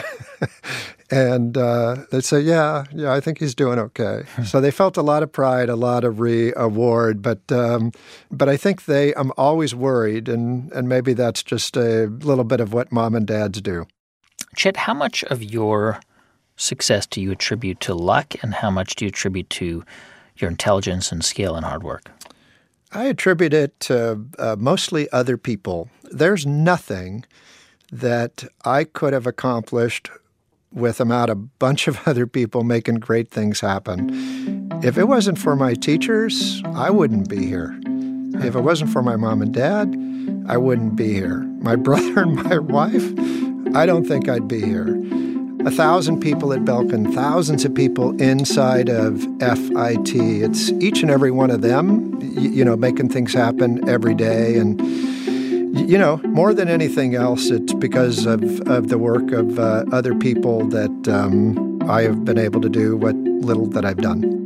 And uh, they'd say, "Yeah, yeah, I think he's doing okay." *laughs* So they felt a lot of pride, a lot of re-award, but um, but I think they. I'm always worried, and and maybe that's just a little bit of what mom and dads do. Chet, how much of your success do you attribute to luck, and how much do you attribute to your intelligence and skill and hard work? I attribute it to uh, mostly other people. There's nothing that I could have accomplished without a bunch of *laughs* other people making great things happen. If it wasn't for my teachers, I wouldn't be here. If it wasn't for my mom and dad, I wouldn't be here. My *laughs* brother and my wife, I don't think I'd be here a thousand people at Belkin, thousands of people inside of FIT. It's each and every one of them, you know, making things happen every day. And, you know, more than anything else, it's because of, of the work of uh, other people that um, I have been able to do what little that I've done.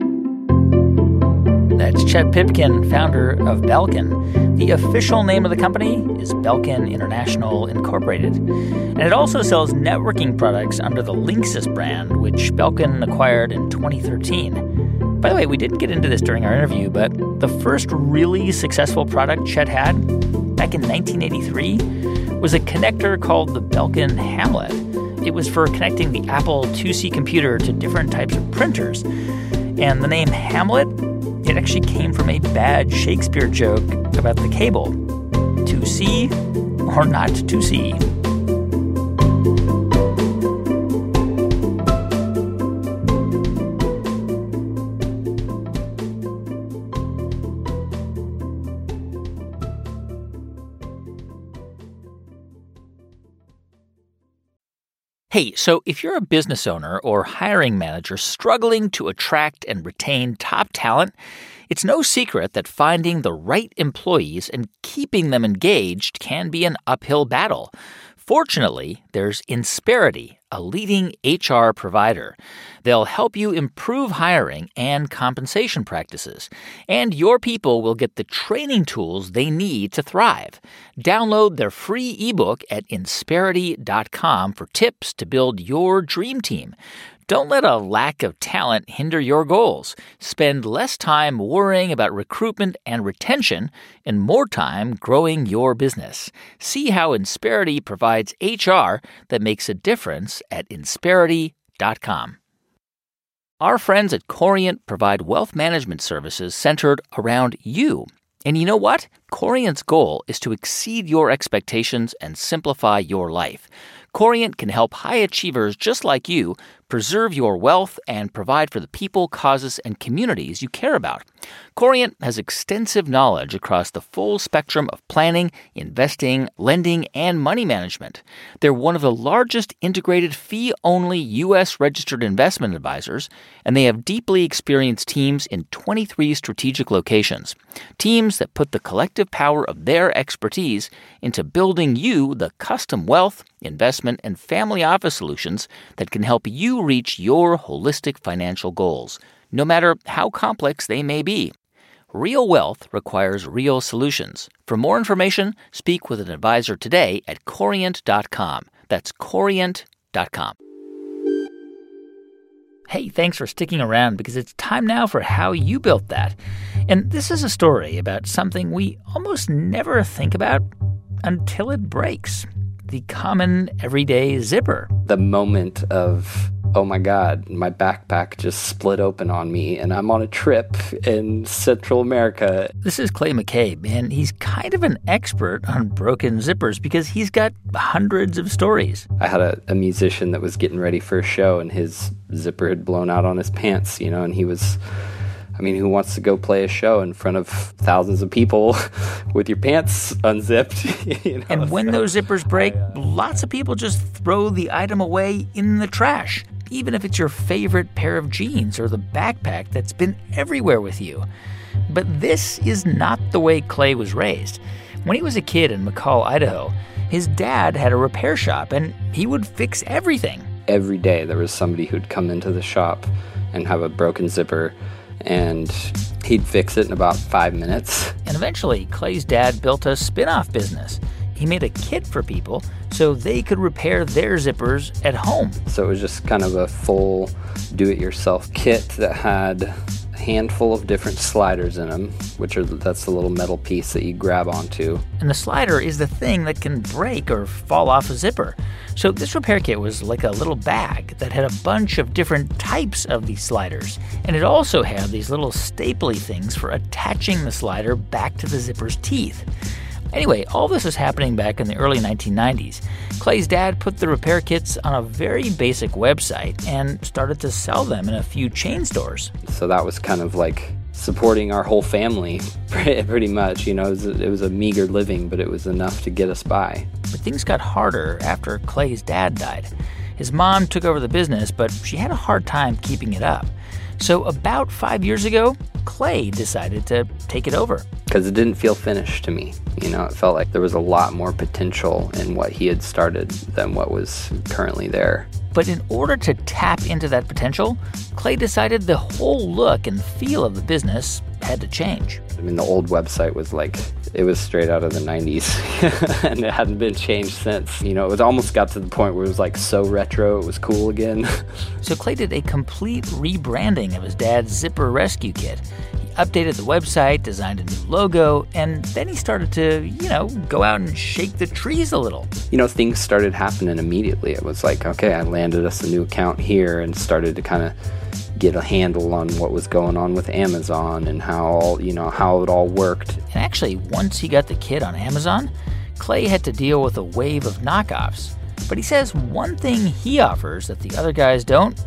That's Chet Pipkin, founder of Belkin. The official name of the company is Belkin International Incorporated. And it also sells networking products under the Linksys brand, which Belkin acquired in 2013. By the way, we didn't get into this during our interview, but the first really successful product Chet had back in 1983 was a connector called the Belkin Hamlet. It was for connecting the Apple IIc computer to different types of printers. And the name Hamlet it actually came from a bad Shakespeare joke about the cable to see or not to see. Hey, so if you're a business owner or hiring manager struggling to attract and retain top talent, it's no secret that finding the right employees and keeping them engaged can be an uphill battle. Fortunately, there's Insperity, a leading HR provider. They'll help you improve hiring and compensation practices, and your people will get the training tools they need to thrive. Download their free ebook at insperity.com for tips to build your dream team. Don't let a lack of talent hinder your goals. Spend less time worrying about recruitment and retention and more time growing your business. See how Insperity provides HR that makes a difference at insperity.com. Our friends at Corient provide wealth management services centered around you. And you know what? Corient's goal is to exceed your expectations and simplify your life. Corient can help high achievers just like you preserve your wealth and provide for the people, causes, and communities you care about. Corient has extensive knowledge across the full spectrum of planning, investing, lending, and money management. They're one of the largest integrated fee only U.S. registered investment advisors, and they have deeply experienced teams in 23 strategic locations. Teams that put the collective power of their expertise into building you the custom wealth, investment, and family office solutions that can help you reach your holistic financial goals, no matter how complex they may be. Real wealth requires real solutions. For more information, speak with an advisor today at corient.com. That's corient.com. Hey, thanks for sticking around because it's time now for how you built that. And this is a story about something we almost never think about until it breaks the common everyday zipper. The moment of oh my God, my backpack just split open on me and I'm on a trip in Central America. This is Clay McCabe, and he's kind of an expert on broken zippers because he's got hundreds of stories. I had a, a musician that was getting ready for a show and his zipper had blown out on his pants, you know, and he was I mean, who wants to go play a show in front of thousands of people *laughs* with your pants unzipped? *laughs* you know? And when those zippers break, lots of people just throw the item away in the trash, even if it's your favorite pair of jeans or the backpack that's been everywhere with you. But this is not the way Clay was raised. When he was a kid in McCall, Idaho, his dad had a repair shop and he would fix everything. Every day there was somebody who'd come into the shop and have a broken zipper and he'd fix it in about five minutes. And eventually, Clay's dad built a spin off business. He made a kit for people so they could repair their zippers at home. So it was just kind of a full do it yourself kit that had handful of different sliders in them, which are that's the little metal piece that you grab onto. And the slider is the thing that can break or fall off a zipper. So this repair kit was like a little bag that had a bunch of different types of these sliders. And it also had these little stapley things for attaching the slider back to the zipper's teeth. Anyway, all this was happening back in the early 1990s. Clay's dad put the repair kits on a very basic website and started to sell them in a few chain stores. So that was kind of like supporting our whole family *laughs* pretty much. You know, it was, a, it was, a, meager living, but it was enough to get us by. But things got harder after Clay's dad died. His mom took over the business, but she had a hard time keeping it up. So, about five years ago, Clay decided to take it over. Because it didn't feel finished to me. You know, it felt like there was a lot more potential in what he had started than what was currently there. But in order to tap into that potential, Clay decided the whole look and feel of the business had to change. I mean, the old website was like, it was straight out of the 90s *laughs* and it hadn't been changed since. You know, it was almost got to the point where it was like so retro, it was cool again. *laughs* so Clay did a complete rebranding of his dad's zipper rescue kit He updated the website, designed a new logo, and then he started to, you know, go out and shake the trees a little. You know, things started happening immediately. It was like, okay, I landed us a new account here and started to kind of get a handle on what was going on with Amazon and how all, you know, how it all worked. And actually, once he got the kit on Amazon, Clay had to deal with a wave of knockoffs. But he says one thing he offers that the other guys don't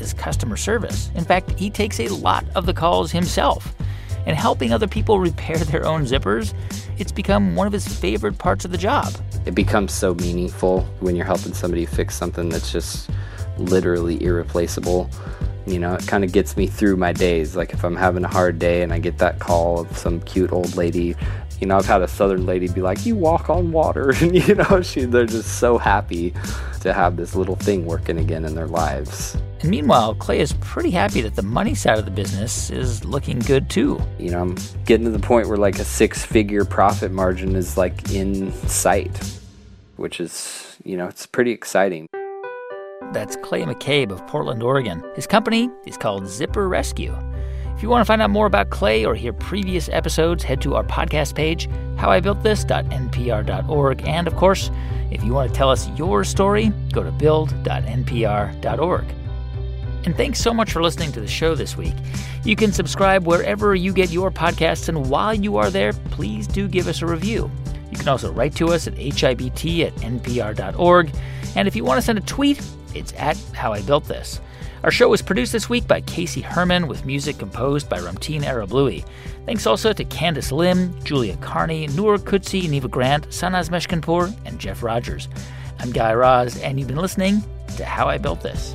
is customer service. In fact, he takes a lot of the calls himself. And helping other people *laughs* repair their own zippers, it's become one of his favorite parts of the job. It becomes so meaningful when you're helping somebody fix something that's just literally irreplaceable. You know, it kind of gets me through my days. Like if I'm having a hard day and I get that call of some cute old lady you know, I've had a southern lady be like, "You walk on water," and *laughs* you know, she they're just so happy to have this little thing working again in their lives. And meanwhile, Clay is pretty happy that the money side of the business is looking good too. You know, I'm getting to the point where like a six-figure profit margin is like in sight, which is, you know, it's pretty exciting. That's Clay McCabe of Portland, Oregon. His company is called Zipper Rescue. If you want to find out more about Clay or hear previous episodes, head to our podcast page, howibuiltthis.npr.org. And of course, if you want to tell us your story, go to build.npr.org. And thanks so much for listening to the show this week. You can subscribe wherever you get your podcasts, and while you are there, please do give us a review. You can also write to us at hibt at npr.org. And if you want to send a tweet, it's at How I Built This. Our show was produced this week by Casey Herman with music composed by Ramtin Arablouei. Thanks also to Candice Lim, Julia Carney, Noor Kutsi, Neva Grant, Sanaz Meshkinpour, and Jeff Rogers. I'm Guy Raz, and you've been listening to How I Built This.